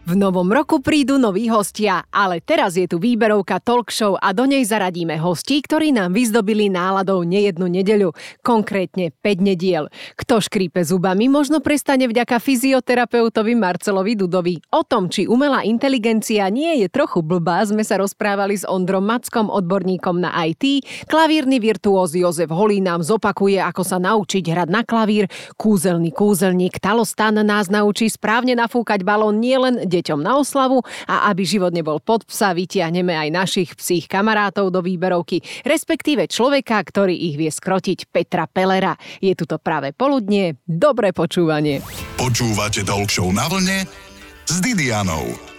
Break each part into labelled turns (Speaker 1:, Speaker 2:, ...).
Speaker 1: V novom roku prídu noví hostia, ale teraz je tu výberovka talk a do nej zaradíme hostí, ktorí nám vyzdobili náladou nejednu nedeľu, konkrétne 5 nediel. Kto škrípe zubami, možno prestane vďaka fyzioterapeutovi Marcelovi Dudovi. O tom, či umelá inteligencia nie je trochu blbá, sme sa rozprávali s Ondrom Mackom, odborníkom na IT. Klavírny virtuóz Jozef Holý nám zopakuje, ako sa naučiť hrať na klavír. Kúzelný kúzelník Talostan nás naučí správne nafúkať balón nielen deťom na oslavu a aby život nebol pod psa, vytiahneme aj našich psích kamarátov do výberovky, respektíve človeka, ktorý ich vie skrotiť Petra Pelera. Je tu to práve poludnie, dobré počúvanie.
Speaker 2: Počúvate Talk na vlne s Didianou.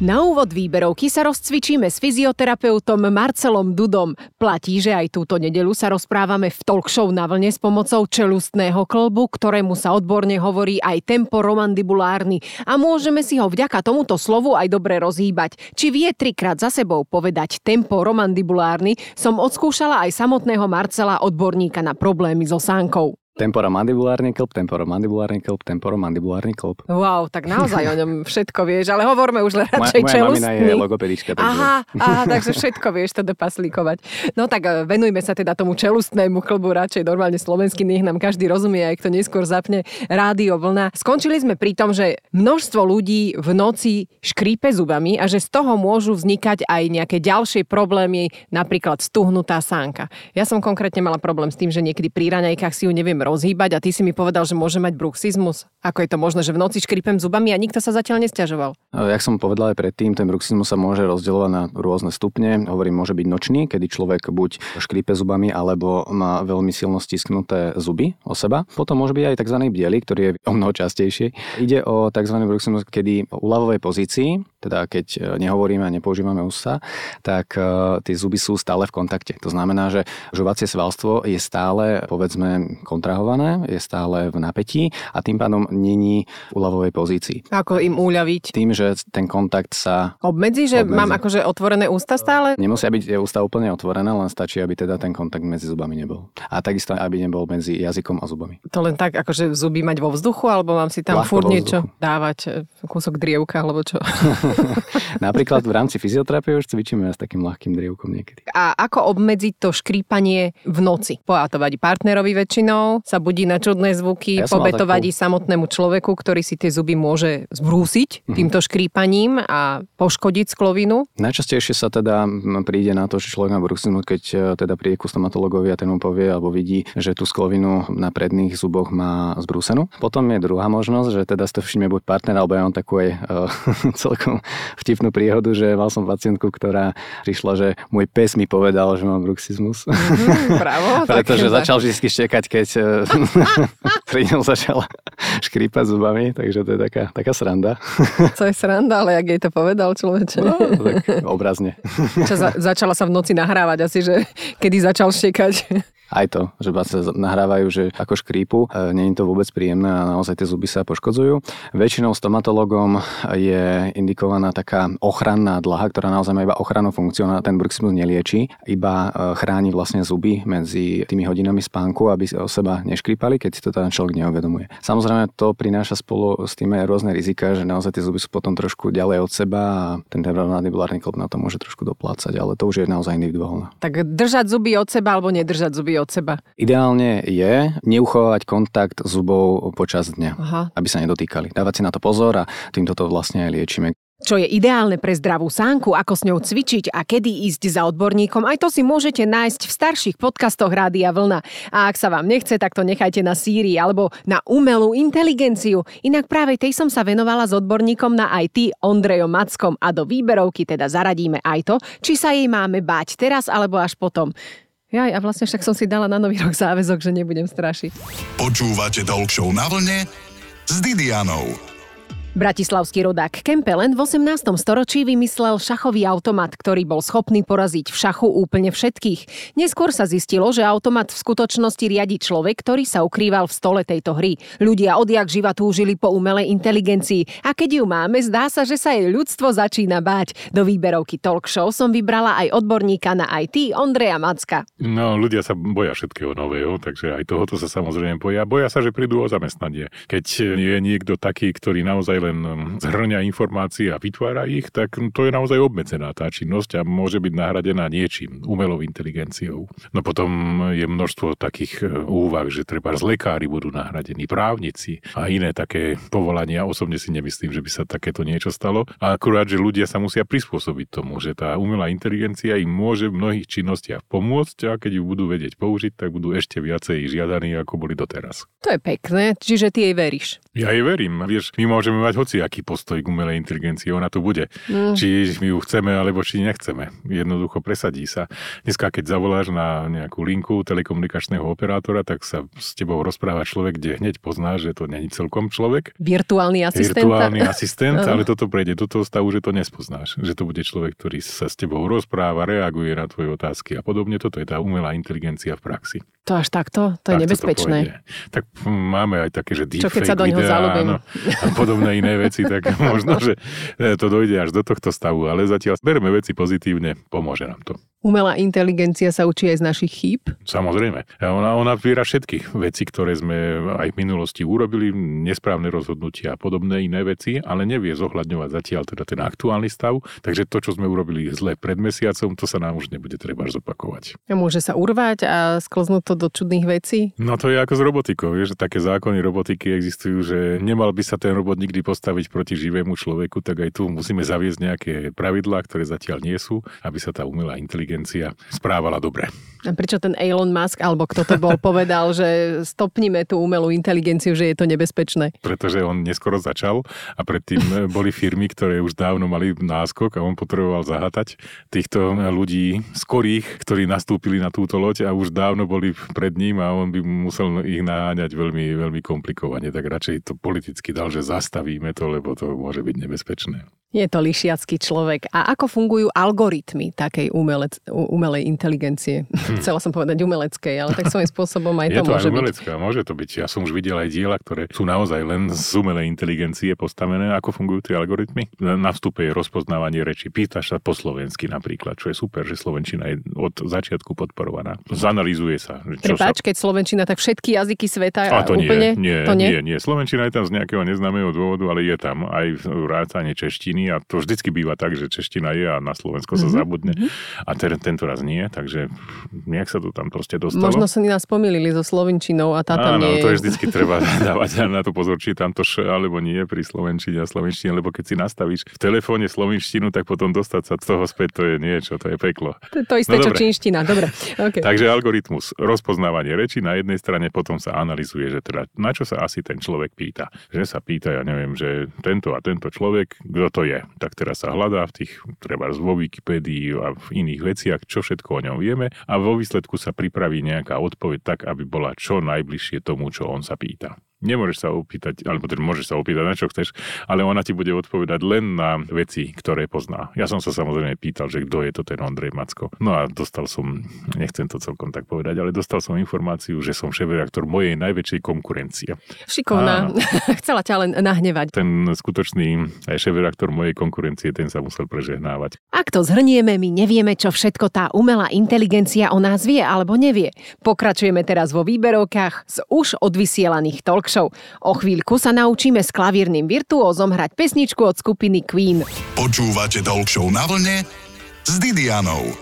Speaker 1: Na úvod výberovky sa rozcvičíme s fyzioterapeutom Marcelom Dudom. Platí, že aj túto nedelu sa rozprávame v talk show na vlne s pomocou čelustného klbu, ktorému sa odborne hovorí aj temporomandibulárny a môžeme si ho vďaka tomuto slovu aj dobre rozhýbať. Či vie trikrát za sebou povedať temporomandibulárny, som odskúšala aj samotného Marcela, odborníka na problémy so sánkou.
Speaker 3: Temporomandibulárny klb, temporomandibulárny klb, temporomandibulárny klb.
Speaker 1: Wow, tak naozaj o ňom všetko vieš, ale hovorme už radšej
Speaker 3: moja. Moja mamina je logopedička. Takže...
Speaker 1: Aha, aha, takže všetko vieš teda paslíkovať. No tak e, venujme sa teda tomu čelustnému klbu radšej normálne slovenský, nech nám každý rozumie, aj kto neskôr zapne rádio vlna. Skončili sme pri tom, že množstvo ľudí v noci škrípe zubami a že z toho môžu vznikať aj nejaké ďalšie problémy, napríklad stuhnutá sánka. Ja som konkrétne mala problém s tým, že niekedy pri raňajkách si ju neviem rozhýbať a ty si mi povedal, že môže mať bruxizmus. Ako je to možné, že v noci škripem zubami a nikto sa zatiaľ nestiažoval?
Speaker 3: Jak som povedal aj predtým, ten bruxizmus sa môže rozdielovať na rôzne stupne. Hovorím, môže byť nočný, kedy človek buď škripe zubami, alebo má veľmi silno stisknuté zuby o seba. Potom môže byť aj tzv. biely, ktorý je o mnoho častejší. Ide o tzv. bruxizmus, kedy v úľavovej pozícii, teda keď nehovoríme a nepoužívame ústa, tak e, tie zuby sú stále v kontakte. To znamená, že žuvacie svalstvo je stále, povedzme, kontra naťahované, je stále v napätí a tým pádom není v úľavovej pozícii.
Speaker 1: Ako im uľaviť?
Speaker 3: Tým, že ten kontakt sa...
Speaker 1: Obmedzí, že obmedzí. mám akože otvorené ústa stále?
Speaker 3: Nemusia byť tie ústa úplne otvorené, len stačí, aby teda ten kontakt medzi zubami nebol. A takisto, aby nebol medzi jazykom a zubami.
Speaker 1: To len tak, akože zuby mať vo vzduchu, alebo mám si tam furt niečo dávať, e, kúsok drievka, alebo čo?
Speaker 3: Napríklad v rámci fyzioterapie už cvičíme s takým ľahkým drievkom niekedy.
Speaker 1: A ako obmedziť to škrípanie v noci? To vadí partnerovi väčšinou, sa budí na čudné zvuky, ja pobetovať takú... samotnému človeku, ktorý si tie zuby môže zbrúsiť mm-hmm. týmto škrípaním a poškodiť sklovinu.
Speaker 3: Najčastejšie sa teda príde na to, že človek má bruxizmus, keď e, teda príde ku stomatologovi a ten mu povie alebo vidí, že tú sklovinu na predných zuboch má zbrúsenú. Potom je druhá možnosť, že teda to všimne buď partner, alebo ja mám takú aj uh, celkom vtipnú príhodu, že mal som pacientku, ktorá prišla, že môj pes mi povedal, že mám bruxizmus.
Speaker 1: Mm-hmm, bravo.
Speaker 3: Pretože začal vždy štekať, keď e, pri ňom začala škrípať zubami, takže to je taká, taká sranda.
Speaker 1: Co je sranda, ale jak jej to povedal človeče?
Speaker 3: No, tak obrazne.
Speaker 1: Čo, za, začala sa v noci nahrávať asi, že kedy začal štekať
Speaker 3: aj to, že sa nahrávajú, že ako škrípu, e, nie je to vôbec príjemné a naozaj tie zuby sa poškodzujú. Väčšinou stomatologom je indikovaná taká ochranná dlaha, ktorá naozaj má iba ochrannú funkciu, ona ten bruxismus nelieči, iba e, chráni vlastne zuby medzi tými hodinami spánku, aby o seba neškrípali, keď si to ten človek neuvedomuje. Samozrejme to prináša spolu s tým aj rôzne rizika, že naozaj tie zuby sú potom trošku ďalej od seba a ten temporomandibulárny klop na to môže trošku doplácať, ale to už je naozaj individuálne.
Speaker 1: Tak držať zuby od seba alebo nedržať zuby od seba?
Speaker 3: Ideálne je neuchovať kontakt zubov počas dňa, Aha. aby sa nedotýkali. Dávať si na to pozor a týmto to vlastne aj liečíme.
Speaker 1: Čo je ideálne pre zdravú sánku, ako s ňou cvičiť a kedy ísť za odborníkom, aj to si môžete nájsť v starších podcastoch Rádia Vlna. A ak sa vám nechce, tak to nechajte na Siri alebo na umelú inteligenciu. Inak práve tej som sa venovala s odborníkom na IT Ondrejom Mackom a do výberovky teda zaradíme aj to, či sa jej máme báť teraz alebo až potom. Jaj, a vlastne však som si dala na nový rok záväzok, že nebudem strašiť.
Speaker 2: Počúvate Talk na vlne s Didianou.
Speaker 1: Bratislavský rodák Kempelen v 18. storočí vymyslel šachový automat, ktorý bol schopný poraziť v šachu úplne všetkých. Neskôr sa zistilo, že automat v skutočnosti riadi človek, ktorý sa ukrýval v stole tejto hry. Ľudia odjak živa túžili po umelej inteligencii a keď ju máme, zdá sa, že sa jej ľudstvo začína báť. Do výberovky Talk Show som vybrala aj odborníka na IT Ondreja Macka.
Speaker 4: No, ľudia sa boja všetkého nového, takže aj tohoto sa samozrejme boja. Boja sa, že prídu o zamestnanie. Keď je niekto taký, ktorý naozaj len um, zhrňa informácie a vytvára ich, tak to je naozaj obmedzená tá činnosť a môže byť nahradená niečím, umelou inteligenciou. No potom je množstvo takých uh, úvah, že treba z lekári budú nahradení, právnici a iné také povolania. Osobne si nemyslím, že by sa takéto niečo stalo. A akurát, že ľudia sa musia prispôsobiť tomu, že tá umelá inteligencia im môže v mnohých činnostiach pomôcť a keď ju budú vedieť použiť, tak budú ešte viacej žiadaní, ako boli doteraz.
Speaker 1: To je pekné, čiže ty jej veríš.
Speaker 4: Ja jej verím. Vieš, my môžeme mať hociaký postoj k umelej inteligencii, ona tu bude. Mm. Či my ju chceme, alebo či nechceme. Jednoducho presadí sa. Dneska, keď zavoláš na nejakú linku telekomunikačného operátora, tak sa s tebou rozpráva človek, kde hneď poznáš, že to není celkom človek.
Speaker 1: Virtuálny asistent.
Speaker 4: Virtuálny asistent, ale toto prejde do toho stavu, že to nespoznáš. Že to bude človek, ktorý sa s tebou rozpráva, reaguje na tvoje otázky a podobne. Toto je tá umelá inteligencia v praxi.
Speaker 1: To až takto? To je tak nebezpečné.
Speaker 4: To tak máme aj také, že deepfake
Speaker 1: Čo keď sa do neho zalúbim.
Speaker 4: a podobné iné veci, tak možno, že e, to dojde až do tohto stavu, ale zatiaľ berme veci pozitívne, pomôže nám to.
Speaker 1: Umelá inteligencia sa učí aj z našich chýb?
Speaker 4: Samozrejme. Ona, ona viera všetky veci, ktoré sme aj v minulosti urobili, nesprávne rozhodnutia a podobné iné veci, ale nevie zohľadňovať zatiaľ teda ten aktuálny stav. Takže to, čo sme urobili zle pred mesiacom, to sa nám už nebude treba zopakovať.
Speaker 1: A môže sa urvať a sklznúť to do čudných vecí?
Speaker 4: No to je ako s robotikou. Vieš, že také zákony robotiky existujú, že nemal by sa ten robot nikdy postaviť proti živému človeku, tak aj tu musíme zaviesť nejaké pravidlá, ktoré zatiaľ nie sú, aby sa tá umelá inteligencia inteligencia správala dobre.
Speaker 1: A prečo ten Elon Musk, alebo kto to bol, povedal, že stopnime tú umelú inteligenciu, že je to nebezpečné?
Speaker 4: Pretože on neskoro začal a predtým boli firmy, ktoré už dávno mali náskok a on potreboval zahatať týchto ľudí skorých, ktorí nastúpili na túto loď a už dávno boli pred ním a on by musel ich naháňať veľmi, veľmi komplikovane. Tak radšej to politicky dal, že zastavíme to, lebo to môže byť nebezpečné.
Speaker 1: Je to lišiacký človek. A ako fungujú algoritmy takej umelec, umelej inteligencie? Hm. Chcela som povedať umeleckej, ale tak svojím spôsobom aj
Speaker 4: je
Speaker 1: to,
Speaker 4: to
Speaker 1: môže
Speaker 4: aj umelecká, byť. môže to byť. Ja som už videl aj diela, ktoré sú naozaj len z umelej inteligencie postavené. Ako fungujú tie algoritmy? Na vstupe je rozpoznávanie reči. Pýtaš sa po slovensky napríklad, čo je super, že slovenčina je od začiatku podporovaná. Zanalýzuje sa.
Speaker 1: Čo Prepač, sa... keď slovenčina, tak všetky jazyky sveta
Speaker 4: A to
Speaker 1: úplne?
Speaker 4: Nie, nie, to nie? nie, nie. Slovenčina je tam z nejakého neznámeho dôvodu, ale je tam aj vrátanie češtiny a to vždycky býva tak, že čeština je a na Slovensko sa mm-hmm. zabudne. A ten, tento raz nie, takže nejak sa to tam proste dostalo.
Speaker 1: Možno sa nás pomýlili so slovenčinou a tá tam
Speaker 4: Áno,
Speaker 1: nie
Speaker 4: to je vždycky treba dávať na to pozor, či tam to š alebo nie pri slovenčine a slovenčine, lebo keď si nastavíš v telefóne slovenštinu, tak potom dostať sa z toho späť, to je niečo, to je peklo.
Speaker 1: To je to isté, no, čo čínština, dobre. Okay.
Speaker 4: Takže algoritmus, rozpoznávanie reči na jednej strane, potom sa analizuje, že teda na čo sa asi ten človek pýta. Že sa pýta, ja neviem, že tento a tento človek, kto to je. Tak teraz sa hľadá v tých, treba vo Wikipédii a v iných veciach, čo všetko o ňom vieme a vo výsledku sa pripraví nejaká odpoveď tak, aby bola čo najbližšie tomu, čo on sa pýta. Nemôžeš sa opýtať, alebo teda môžeš sa opýtať na čo chceš, ale ona ti bude odpovedať len na veci, ktoré pozná. Ja som sa samozrejme pýtal, že kto je to ten Ondrej Macko. No a dostal som, nechcem to celkom tak povedať, ale dostal som informáciu, že som šéf-reaktor mojej najväčšej konkurencie.
Speaker 1: Šikovná. Chcela ťa len nahnevať.
Speaker 4: Ten skutočný šéf-reaktor mojej konkurencie, ten sa musel prežehnávať.
Speaker 1: Ak to zhrnieme, my nevieme, čo všetko tá umelá inteligencia o nás vie alebo nevie. Pokračujeme teraz vo výberovkách z už odvysielaných talk show. O chvíľku sa naučíme s klavírnym virtuózom hrať pesničku od skupiny Queen.
Speaker 2: Počúvate Talk Show na vlne s Didianou.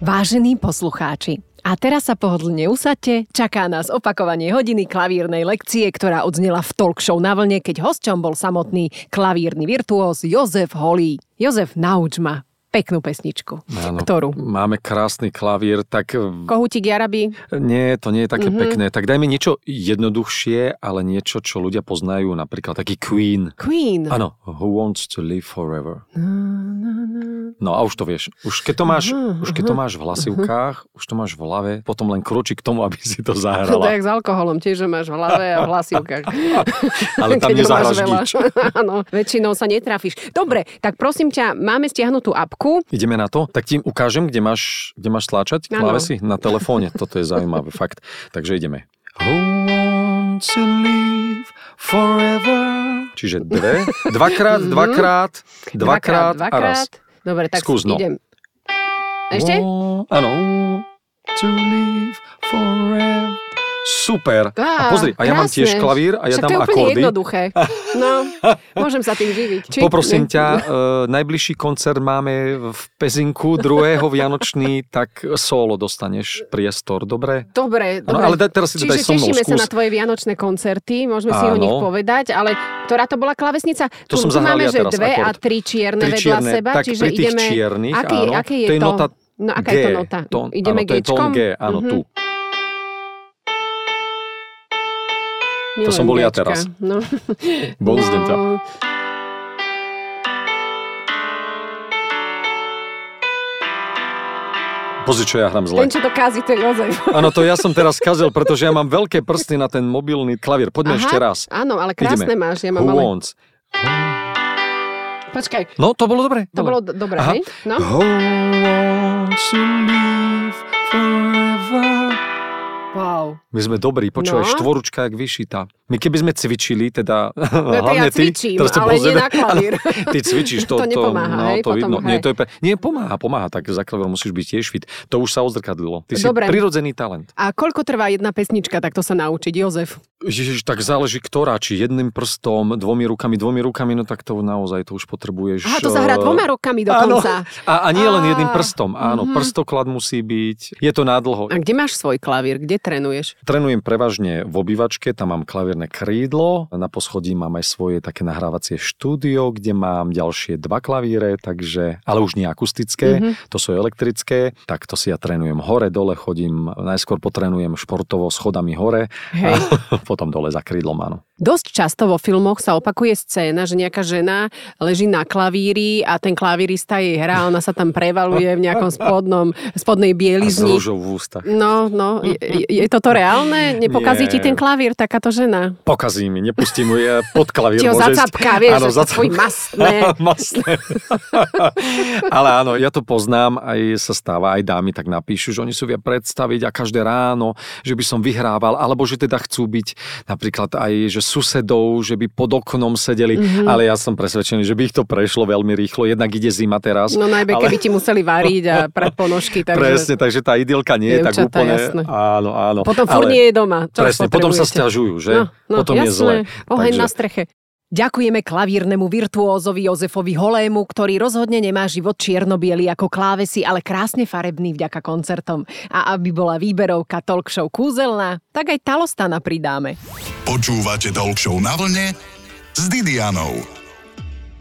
Speaker 1: Vážení poslucháči, a teraz sa pohodlne usadte, čaká nás opakovanie hodiny klavírnej lekcie, ktorá odznela v talk show na vlne, keď hosťom bol samotný klavírny virtuóz Jozef Holý. Jozef, nauč ma. Peknú pesničku.
Speaker 5: Áno.
Speaker 1: Ktorú?
Speaker 5: Máme krásny klavír, tak
Speaker 1: Kohútik Jaraby?
Speaker 5: nie, to nie je také
Speaker 1: Mhm.
Speaker 5: pekné. Tak dajme niečo jednoduchšie, ale niečo, čo ľudia poznajú, napríklad taký Queen.
Speaker 1: Queen.
Speaker 5: Áno, Who Wants to Live Forever. No a už to vieš. Už keď to máš,
Speaker 1: Mhm,
Speaker 5: už keď to máš v hlasivkách, už to máš v hlave, potom len kročí k tomu, aby si to
Speaker 1: To je
Speaker 5: zahrala.
Speaker 1: s alkoholom, tiež, máš v hlave a v hlasivkách.
Speaker 5: Ale tam
Speaker 1: veľa.
Speaker 5: nič.
Speaker 1: Áno, väčšinou sa netrafíš. Dobre, tak prosím ťa, máme stiahnutú apku.
Speaker 5: Ideme na to? Tak ti ukážem, kde máš, kde máš stláčať
Speaker 1: Áno.
Speaker 5: klávesy? Na telefóne. Toto je zaujímavé, fakt. Takže ideme. Who wants to live forever? Čiže dve, dvakrát, dvakrát, dvakrát, a raz.
Speaker 1: Dobre, tak
Speaker 5: Skús, no.
Speaker 1: idem. Ešte?
Speaker 5: Áno. To live forever. Super.
Speaker 1: Á,
Speaker 5: a pozri, a ja mám tiež
Speaker 1: krásne.
Speaker 5: klavír a ja
Speaker 1: Však
Speaker 5: dám
Speaker 1: to je
Speaker 5: akordy.
Speaker 1: jednoduché. No, môžem sa tým živiť. Či?
Speaker 5: Poprosím ťa, e, najbližší koncert máme v Pezinku, druhého Vianočný, tak solo dostaneš priestor, dobre?
Speaker 1: Dobre,
Speaker 5: No,
Speaker 1: dobre.
Speaker 5: ale daj, teraz si
Speaker 1: Čiže
Speaker 5: daj so mnou,
Speaker 1: tešíme sa
Speaker 5: skús.
Speaker 1: na tvoje vianočné koncerty, môžeme si o
Speaker 5: Áno.
Speaker 1: nich povedať, ale ktorá to bola klavesnica?
Speaker 5: To
Speaker 1: tu,
Speaker 5: som
Speaker 1: tu máme,
Speaker 5: ja
Speaker 1: že dve a
Speaker 5: akord.
Speaker 1: tri čierne
Speaker 5: Tri
Speaker 1: vedľa
Speaker 5: čierne,
Speaker 1: seba,
Speaker 5: tak
Speaker 1: čiže
Speaker 5: pri tých
Speaker 1: ideme...
Speaker 5: čiernych,
Speaker 1: aký,
Speaker 5: áno,
Speaker 1: aké je
Speaker 5: to je nota
Speaker 1: No, aká
Speaker 5: G.
Speaker 1: je to nota?
Speaker 5: Tón,
Speaker 1: ideme
Speaker 5: áno, to je tón? G, áno,
Speaker 1: Mhm.
Speaker 5: tu.
Speaker 1: Milujem
Speaker 5: som bol ja teraz.
Speaker 1: No.
Speaker 5: Ťa.
Speaker 1: No.
Speaker 5: Pozri, čo ja hrám zle.
Speaker 1: Ten, čo to kází, to je Jozef.
Speaker 5: Áno, to ja som teraz kazil, pretože ja mám veľké prsty na ten mobilný klavír. Poďme ešte raz.
Speaker 1: Áno, ale krásne
Speaker 5: Ideme.
Speaker 1: máš. Ja mám
Speaker 5: Who
Speaker 1: ale...
Speaker 5: wants?
Speaker 1: Počkaj,
Speaker 5: No, to bolo dobre.
Speaker 1: to bolo d- dobré,
Speaker 5: Aha.
Speaker 1: hej? No.
Speaker 5: Who wants to live forever?
Speaker 1: Wow.
Speaker 5: My sme dobrí, počúvaj,
Speaker 1: No.
Speaker 5: štvoručka jak vyšitá. My keby sme cvičili, teda
Speaker 1: No to ja
Speaker 5: hlavne ty,
Speaker 1: cvičím,
Speaker 5: ťa
Speaker 1: ale nie
Speaker 5: pozrieme.
Speaker 1: na klavír.
Speaker 5: Ty cvičíš, to,
Speaker 1: To nepomáha,
Speaker 5: no,
Speaker 1: hej,
Speaker 5: to
Speaker 1: potom
Speaker 5: vidno.
Speaker 1: hre.
Speaker 5: Nie, to je, nie, pomáha, pomáha, tak za klavírom musíš byť tiež fit. To už sa odzrkadlilo. Ty si
Speaker 1: Dobre.
Speaker 5: prirodzený talent.
Speaker 1: A koľko trvá jedna pesnička, takto sa naučiť, Jozef?
Speaker 5: Ježiš, tak záleží ktorá, či jedným prstom, dvomi rukami, dvomi rukami, no tak to naozaj to už potrebuješ.
Speaker 1: Aha, to sa hrá
Speaker 5: eh,
Speaker 1: dvoma rokami
Speaker 5: Áno.
Speaker 1: dokonca.
Speaker 5: A, a nie len jedným prstom, áno,
Speaker 1: mhm.
Speaker 5: prstoklad musí byť, je to nádlho.
Speaker 1: A kde máš svoj klavír? Kde trénuješ?
Speaker 5: Trénujem prevažne v obývačke, tam mám klavierne krídlo, na poschodí mám aj svoje také nahrávacie štúdio, kde mám ďalšie dva klavíre, takže, ale už nie akustické,
Speaker 1: Mhm.
Speaker 5: to sú elektrické, tak to si ja trénujem hore, dole chodím, najskôr potrénujem športovo schodami hore,
Speaker 1: Hej.
Speaker 5: a potom dole za krídlom, áno.
Speaker 1: Dosť často vo filmoch sa opakuje scéna, že nejaká žena leží na klavíri a ten klavírista jej hrá, ona sa tam prevaluje v nejakom spodnom, spodnej
Speaker 5: A
Speaker 1: bielizni.
Speaker 5: rúžou v ústach.
Speaker 1: No, no, je, je toto reálne? Nepokazí ti
Speaker 5: Nie.
Speaker 1: ten klavír takáto žena?
Speaker 5: Pokazí mi, nepustí mu je pod klavír.
Speaker 1: Ti ho
Speaker 5: môže ísť.
Speaker 1: zacapká, vieš,
Speaker 5: Áno, zacap-
Speaker 1: tvoj mastné.
Speaker 5: Mastné. Ale áno, ja to poznám, aj sa stáva, aj dámy tak napíšu, že oni si vie predstaviť a každé ráno, že by som vyhrával, alebo že teda chcú byť napríklad aj, že susedov, že by pod oknom sedeli,
Speaker 1: Mhm.
Speaker 5: mm-hmm. ale ja som presvedčený, že by ich to prešlo veľmi rýchlo, jednak ide zima teraz.
Speaker 1: No najmä,
Speaker 5: ale...
Speaker 1: keby ti museli variť a prať ponožky, takže...
Speaker 5: Presne, takže tá idylka nie je tak
Speaker 1: Dievčatá,
Speaker 5: úplne...
Speaker 1: jasné.
Speaker 5: Áno, áno.
Speaker 1: Potom furt
Speaker 5: ale...
Speaker 1: nie je doma. Čo
Speaker 5: Presne, potom sa stiažujú, že?
Speaker 1: No, no,
Speaker 5: potom
Speaker 1: jasné.
Speaker 5: je zle.
Speaker 1: Oheň
Speaker 5: Takže-
Speaker 1: na streche. Ďakujeme klavírnemu virtuózovi Jozefovi Holému, ktorý rozhodne nemá život čierno ako klávesy, ale krásne farebný vďaka koncertom. A aby bola výberovka talk show kúzelná, tak aj talostana pridáme.
Speaker 2: Počúvate Talk Show na vlne s Didianou.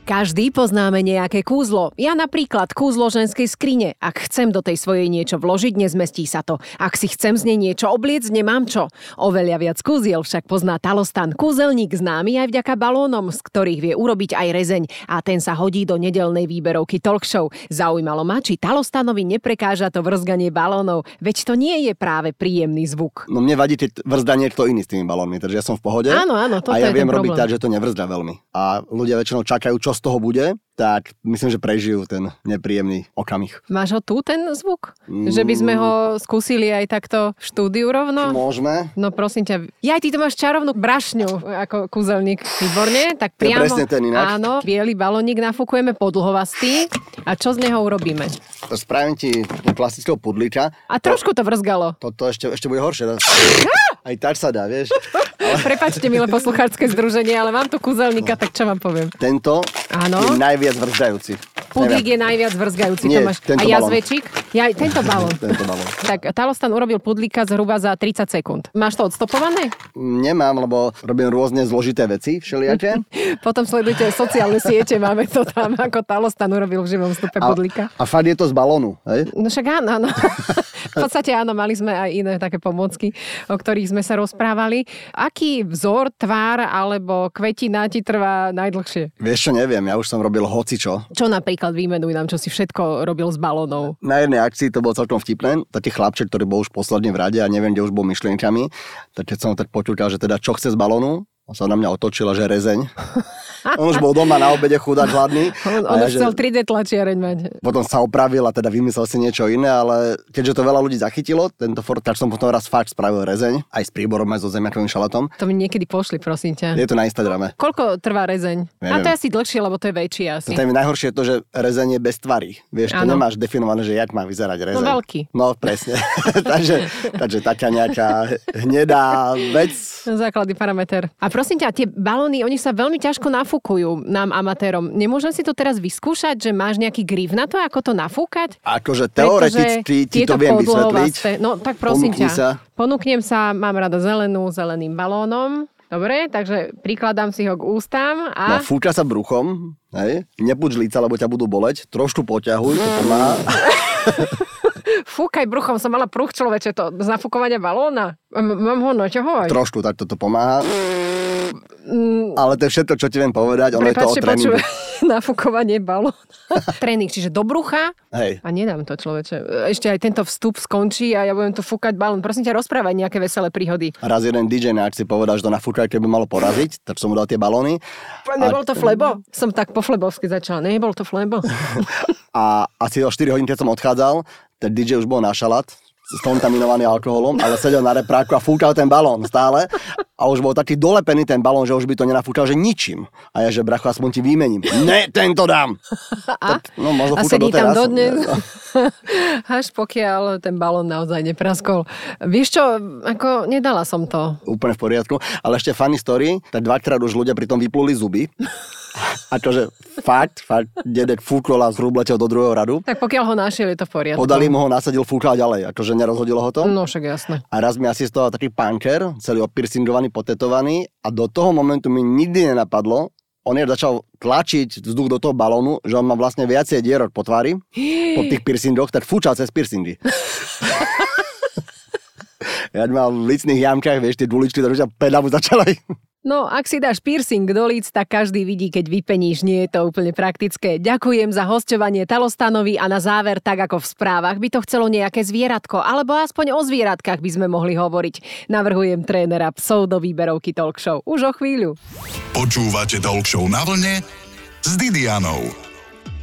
Speaker 1: Každý poznáme nejaké kúzlo. Ja napríklad kúzlo ženskej skrine. Ak chcem do tej svojej niečo vložiť, nezmestí sa to. Ak si chcem z nej niečo obliec, nemám čo. Oveľa viac kúziel však pozná Talostan. Kúzelník známy aj vďaka balónom, z ktorých vie urobiť aj rezeň. A ten sa hodí do nedelnej výberovky talk show. Zaujímalo ma, či Talostanovi neprekáža to vrzganie balónov, veď to nie je práve príjemný zvuk.
Speaker 6: No mne vadí tie vrzdanie kto iný s tými balónmi, takže ja som v pohode.
Speaker 1: Áno, áno, toto
Speaker 6: a ja
Speaker 1: je
Speaker 6: viem robiť tak, že to nevrzda veľmi. A ľudia väčšinou čakajú, čo z toho bude, tak myslím, že prežijú ten nepríjemný okamih.
Speaker 1: Máš ho tu, ten zvuk? Že by sme ho skúsili aj takto v štúdiu rovno?
Speaker 6: Môžeme?
Speaker 1: No prosím ťa. Ja ty to máš čarovnú brašňu ako kúzelník. Výborne, tak
Speaker 6: To
Speaker 1: priamo.
Speaker 6: presne ten inak.
Speaker 1: Áno, biely balónik nafúkujeme podlhovastý. A čo z neho urobíme?
Speaker 6: To spravím ti do klasického pudliča.
Speaker 1: A trošku to vrzgalo.
Speaker 6: Toto ešte, ešte bude horšie. Aj tak sa dá, vieš.
Speaker 1: Prepačte, milé poslucháčske združenie, ale mám tu kúzelníka, tak čo vám poviem?
Speaker 6: Tento
Speaker 1: Áno.
Speaker 6: je najviac vrzdajúci.
Speaker 1: Pudlík je najviac vrzgajúci,
Speaker 6: Nie,
Speaker 1: Tomáš. A jazvečík? Ja, tento balón.
Speaker 6: Tento balón.
Speaker 1: Tak Talostan urobil pudlíka zhruba za 30 sekúnd. Máš to odstopované?
Speaker 6: Nemám, lebo robím rôzne zložité veci, všelijaké.
Speaker 1: Potom sledujte sociálne siete, máme to tam, ako Talostan urobil v živom vstupe
Speaker 6: A,
Speaker 1: pudlíka.
Speaker 6: a fakt je to z balónu, hej?
Speaker 1: No však áno, áno. V podstate áno, mali sme aj iné také pomocky, o ktorých sme sa rozprávali. Aký vzor, tvár alebo kvetina ti trvá najdlhšie?
Speaker 6: Vieš čo, neviem, ja už som robil hocičo.
Speaker 1: Čo napríklad vymenuj nám, čo si všetko robil s balónov?
Speaker 6: Na jednej akcii to bolo celkom vtipné. Taký chlapček, ktorý bol už posledne v rade a neviem, kde už bol myšlienkami. Tak keď som tak počúkal, že teda čo chce z balónu, on sa na mňa otočil a že rezeň. On už bol doma na obede chudák hladný.
Speaker 1: On,
Speaker 6: A
Speaker 1: on
Speaker 6: ja,
Speaker 1: chcel 3D tlačiareň mať.
Speaker 6: Potom sa opravil a teda vymyslel si niečo iné, ale keďže to veľa ľudí zachytilo, tento Ford, tak som potom raz fakt spravil rezeň, aj s príborom, aj so zemiakovým šalatom.
Speaker 1: To mi niekedy pošli, prosím ťa.
Speaker 6: Je to na Instagrame.
Speaker 1: Koľko trvá rezeň? A
Speaker 6: Neviem.
Speaker 1: to je asi dlhšie, lebo to je väčší asi.
Speaker 6: To je najhoršie to, že rezeň je bez tvary. Vieš, to
Speaker 1: Áno.
Speaker 6: nemáš definované, že jak má vyzerať rezeň.
Speaker 1: No veľký.
Speaker 6: No presne. takže, takže taká nejaká hnedá vec.
Speaker 1: Základný parameter. A prosím ťa, tie balóny, oni sa veľmi ťažko nafúkujú nám amatérom. Nemôžem si to teraz vyskúšať, že máš nejaký grif na to, ako to nafúkať?
Speaker 6: Akože teoreticky ti to viem vysvetliť.
Speaker 1: podlohovasté- No tak prosím
Speaker 6: Ponúkni
Speaker 1: ťa.
Speaker 6: sa.
Speaker 1: Ponúknem sa, mám rada zelenú, zeleným balónom. Dobre, takže prikladám si ho k ústam
Speaker 6: No,
Speaker 1: a...
Speaker 6: fúča sa bruchom, hej? Nebuď žlíca, lebo ťa budú boleť. Trošku poťahuj, to pomáha.
Speaker 1: Fúkaj bruchom, som mala pruch človeče, to z nafúkovania balóna. M- Mám ho noťohovať.
Speaker 6: Trošku, tak toto pomáha.
Speaker 1: Mm,
Speaker 6: Ale to je všetko, čo ti viem povedať. Ono je to o
Speaker 1: Prepačte,
Speaker 6: tréningu.
Speaker 1: počúvaj, nafúkovanie balóna. Tréning, čiže do brucha
Speaker 6: Hej.
Speaker 1: a nedám to človeče. Ešte aj tento vstup skončí a ja budem tu fúkať balón. Prosím ťa, rozprávaj nejaké veselé príhody.
Speaker 6: A raz jeden DJ na akcii povedal, že to na fúčajke by malo poraziť, tak som mu dal tie balóny.
Speaker 1: Nebol to flebo? Som tak po flebovsky začala. Nebol to flebo?
Speaker 6: A asi o 4 hodín, keď som odchádzal, ten DJ už bol na šalát, skontaminovaný alkoholom, ale sedel na repráku a fúkal ten balón stále. A už bol taký dolepený ten balón, že už by to nenafúkal, že ničím. A ja, že bracho, aspoň ti vymením. Ne, tento dám.
Speaker 1: A?
Speaker 6: Tak, no, možno
Speaker 1: A sedí tam
Speaker 6: doteraz.
Speaker 1: dodnes, až pokiaľ ten balón naozaj nepraskol. Vieš čo, ako nedala som to.
Speaker 6: Úplne v poriadku. Ale ešte funny story, tak dvakrát už ľudia pri tom vypluli zuby. Akože fakt, fakt, dedek fúkol a letel do druhého radu.
Speaker 1: Tak pokiaľ ho našiel, je to v poriadku.
Speaker 6: Podali mu ho, nasadil, fúkal ďalej. Akože nerozhodilo ho to.
Speaker 1: No však jasné.
Speaker 6: A raz mi asistoval taký punker, celý opiercingovaný, potetovaný a do toho momentu mi nikdy nenapadlo, on je začal tlačiť vzduch do toho balónu, že on má vlastne viacej dierok po tvári, po tých piercingoch, tak fúčal cez piercingy. ja mal v licných jamkách, vieš, tie dvuličky, ktoré už pedavu začali.
Speaker 1: No, ak si dáš piercing do líc, tak každý vidí, keď vypeníš. Nie je to úplne praktické. Ďakujem za hosťovanie Talostanovi a na záver, tak ako v správach, by to chcelo nejaké zvieratko, alebo aspoň o zvieratkách by sme mohli hovoriť. Navrhujem trénera psov do výberovky Talk Show. Už o chvíľu.
Speaker 2: Počúvate Talk Show na vlne s Didianou.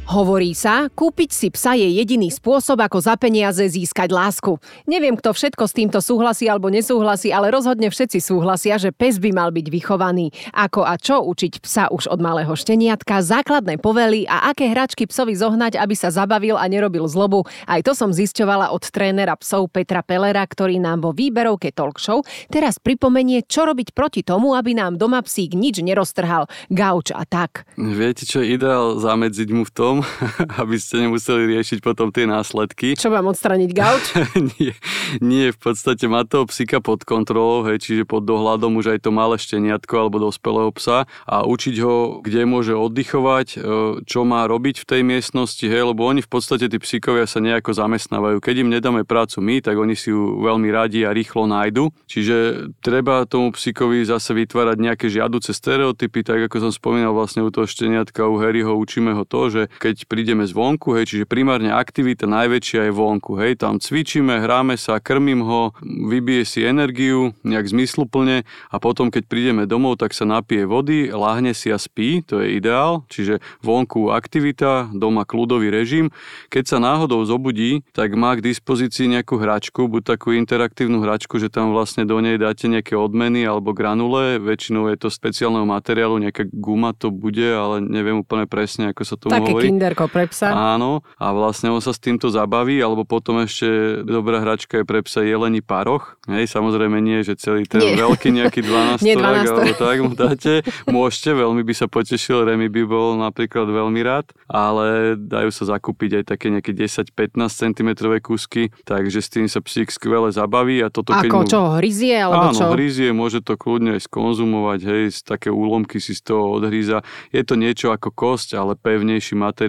Speaker 1: Hovorí sa, kúpiť si psa je jediný spôsob, ako za peniaze získať lásku. Neviem, kto všetko s týmto súhlasí alebo nesúhlasí, ale rozhodne všetci súhlasia, že pes by mal byť vychovaný. Ako a čo učiť psa už od malého šteniatka, základné povely a aké hračky psovi zohnať, aby sa zabavil a nerobil zlobu. Aj to som zisťovala od trénera psov Petra Pelera, ktorý nám vo výberovke Talk Show teraz pripomenie, čo robiť proti tomu, aby nám doma psík nič neroztrhal, gauč a tak.
Speaker 7: Viete, čo je ideál zamedziť mu v tom, aby ste nemuseli riešiť potom tie následky?
Speaker 1: Čo mám odstraniť gauč?
Speaker 7: nie, nie, v podstate má toho psíka pod kontrolou, hej, čiže pod dohľadom už aj to malé šteniatko alebo dospelého psa a učiť ho, kde môže oddychovať, e, čo má robiť v tej miestnosti, hej, lebo oni v podstate tí psíkovia sa nejako zamestnávajú. Keď im nedáme prácu my, tak oni si ju veľmi radi a rýchlo nájdu. Čiže treba tomu psíkovi zase vytvárať nejaké žiaduce stereotypy, tak ako som spomínal vlastne u toho šteniatka, u Harryho učíme ho to, že keď prídeme zvonku, hej, čiže primárne aktivita najväčšia je vonku, hej, tam cvičíme, hráme sa, krmím ho, vybije si energiu nejak zmysluplne a potom, keď prídeme domov, tak sa napije vody, láhne si a spí, to je ideál, čiže vonku aktivita, doma kľudový režim. Keď sa náhodou zobudí, tak má k dispozícii nejakú hračku, buď takú interaktívnu hračku, že tam vlastne do nej dáte nejaké odmeny alebo granule, väčšinou je to speciálneho materiálu, nejaká guma to bude, ale neviem úplne presne, ako sa tomu
Speaker 1: Také
Speaker 7: hovorí.
Speaker 1: Kinderko pre psa.
Speaker 7: Áno, a vlastne on sa s týmto zabaví, alebo potom ešte dobrá hračka je pre psa jelení paroch. Hej, samozrejme nie, že celý ten
Speaker 1: Nie.
Speaker 7: veľký nejaký 12
Speaker 1: Nie 12.
Speaker 7: alebo tak mu dáte. Môžete, veľmi by sa potešil, Remy by bol napríklad veľmi rád, ale dajú sa zakúpiť aj také nejaké 10-15 cm kúsky, takže s tým sa psík skvele zabaví a toto keď
Speaker 1: Ako
Speaker 7: mu...
Speaker 1: čo, hryzie alebo
Speaker 7: Áno,
Speaker 1: čo?
Speaker 7: hryzie, môže to kľudne aj skonzumovať, hej, z také úlomky si z toho odhríza. Je to niečo ako kosť, ale pevnejší materiál,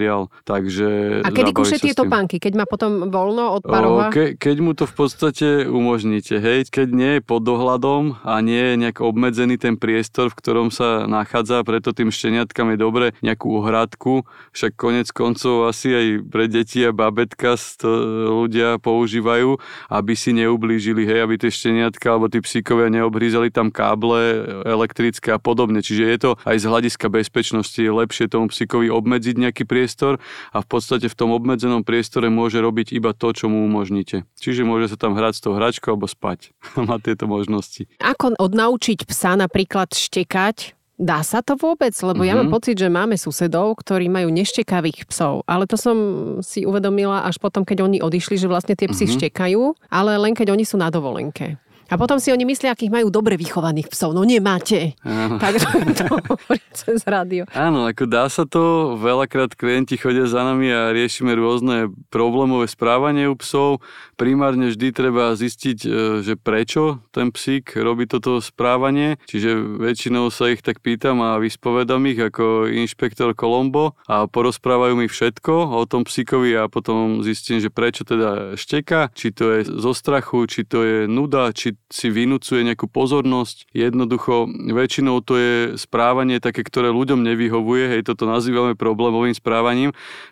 Speaker 7: takže
Speaker 1: A kedy
Speaker 7: zabaví
Speaker 1: kúše
Speaker 7: sa s
Speaker 1: tie
Speaker 7: tým.
Speaker 1: topánky? Keď má potom voľno od parova?
Speaker 7: ke, keď mu to v podstate umožníte, hej, keď nie je pod dohľadom a nie je nejak obmedzený ten priestor, v ktorom sa nachádza, preto tým šteniatkám je dobre nejakú ohradku, však konec koncov asi aj pre deti a babetka to ľudia používajú, aby si neublížili, hej, aby tie šteniatka alebo tí psíkovia neobhrízali tam káble elektrické a podobne. Čiže je to aj z hľadiska bezpečnosti lepšie tomu psíkovi obmedziť nejaký priestor a v podstate v tom obmedzenom priestore môže robiť iba to, čo mu umožníte. Čiže môže sa tam hrať s tou hračkou alebo spať. Má tieto možnosti.
Speaker 1: Ako odnaučiť psa napríklad štekať? Dá sa to vôbec? Lebo ja mám
Speaker 7: Mhm.
Speaker 1: pocit, že máme susedov, ktorí majú neštekavých psov. Ale to som si uvedomila až potom, keď oni odišli, že vlastne tie psy
Speaker 7: Mhm.
Speaker 1: štekajú, ale len keď oni sú na dovolenke. A potom si oni myslia, akých majú dobre vychovaných psov. No nemáte.
Speaker 7: Áno.
Speaker 1: Takže to hovorí cez rádio.
Speaker 7: Áno, ako dá sa to, veľakrát klienti chodia za nami a riešime rôzne problémové správanie u psov. Primárne vždy treba zistiť, e, že prečo ten psík robí toto správanie, čiže väčšinou sa ich tak pýtam a vyspovedám ich ako inšpektor Colombo a porozprávajú mi všetko o tom psíkovi a potom zistím, že prečo teda šteka, či to je zo strachu, či to je nuda, či si vynúcuje nejakú pozornosť. Jednoducho, väčšinou to je správanie také, ktoré ľuďom nevyhovuje, hej, toto nazývame problémovým správaním.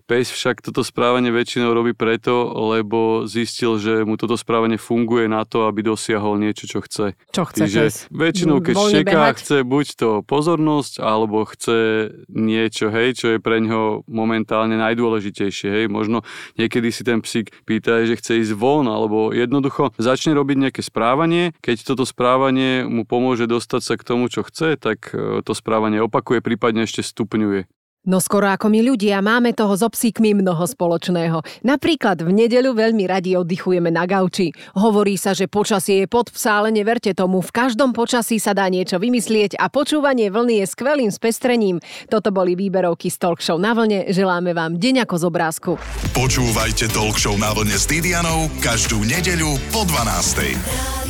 Speaker 7: Pes však toto správanie väčšinou robí preto, lebo zistil, že mu toto správanie funguje na to, aby dosiahol niečo, čo chce.
Speaker 1: Čo chce
Speaker 7: Čiže
Speaker 1: pes?
Speaker 7: väčšinou, keď šteká, chce buď to pozornosť, alebo chce niečo, hej, čo je pre ňoho momentálne najdôležitejšie. Hej. Možno niekedy si ten psík pýta, že chce ísť von, alebo jednoducho začne robiť nejaké správanie. Keď toto správanie mu pomôže dostať sa k tomu, čo chce, tak e, to správanie opakuje, prípadne ešte stupňuje.
Speaker 1: No skoro ako my ľudia, máme toho so psíkmi mnoho spoločného. Napríklad v nedeľu veľmi radi oddychujeme na gauči. Hovorí sa, že počasie je pod psa, ale neverte tomu. V každom počasí sa dá niečo vymyslieť a počúvanie vlny je skvelým spestrením. Toto boli výberovky z Talk Show na vlne. Želáme vám deň ako z obrázku.
Speaker 2: Počúvajte Talk Show na vlne s Didianou každú nedeľu po 12.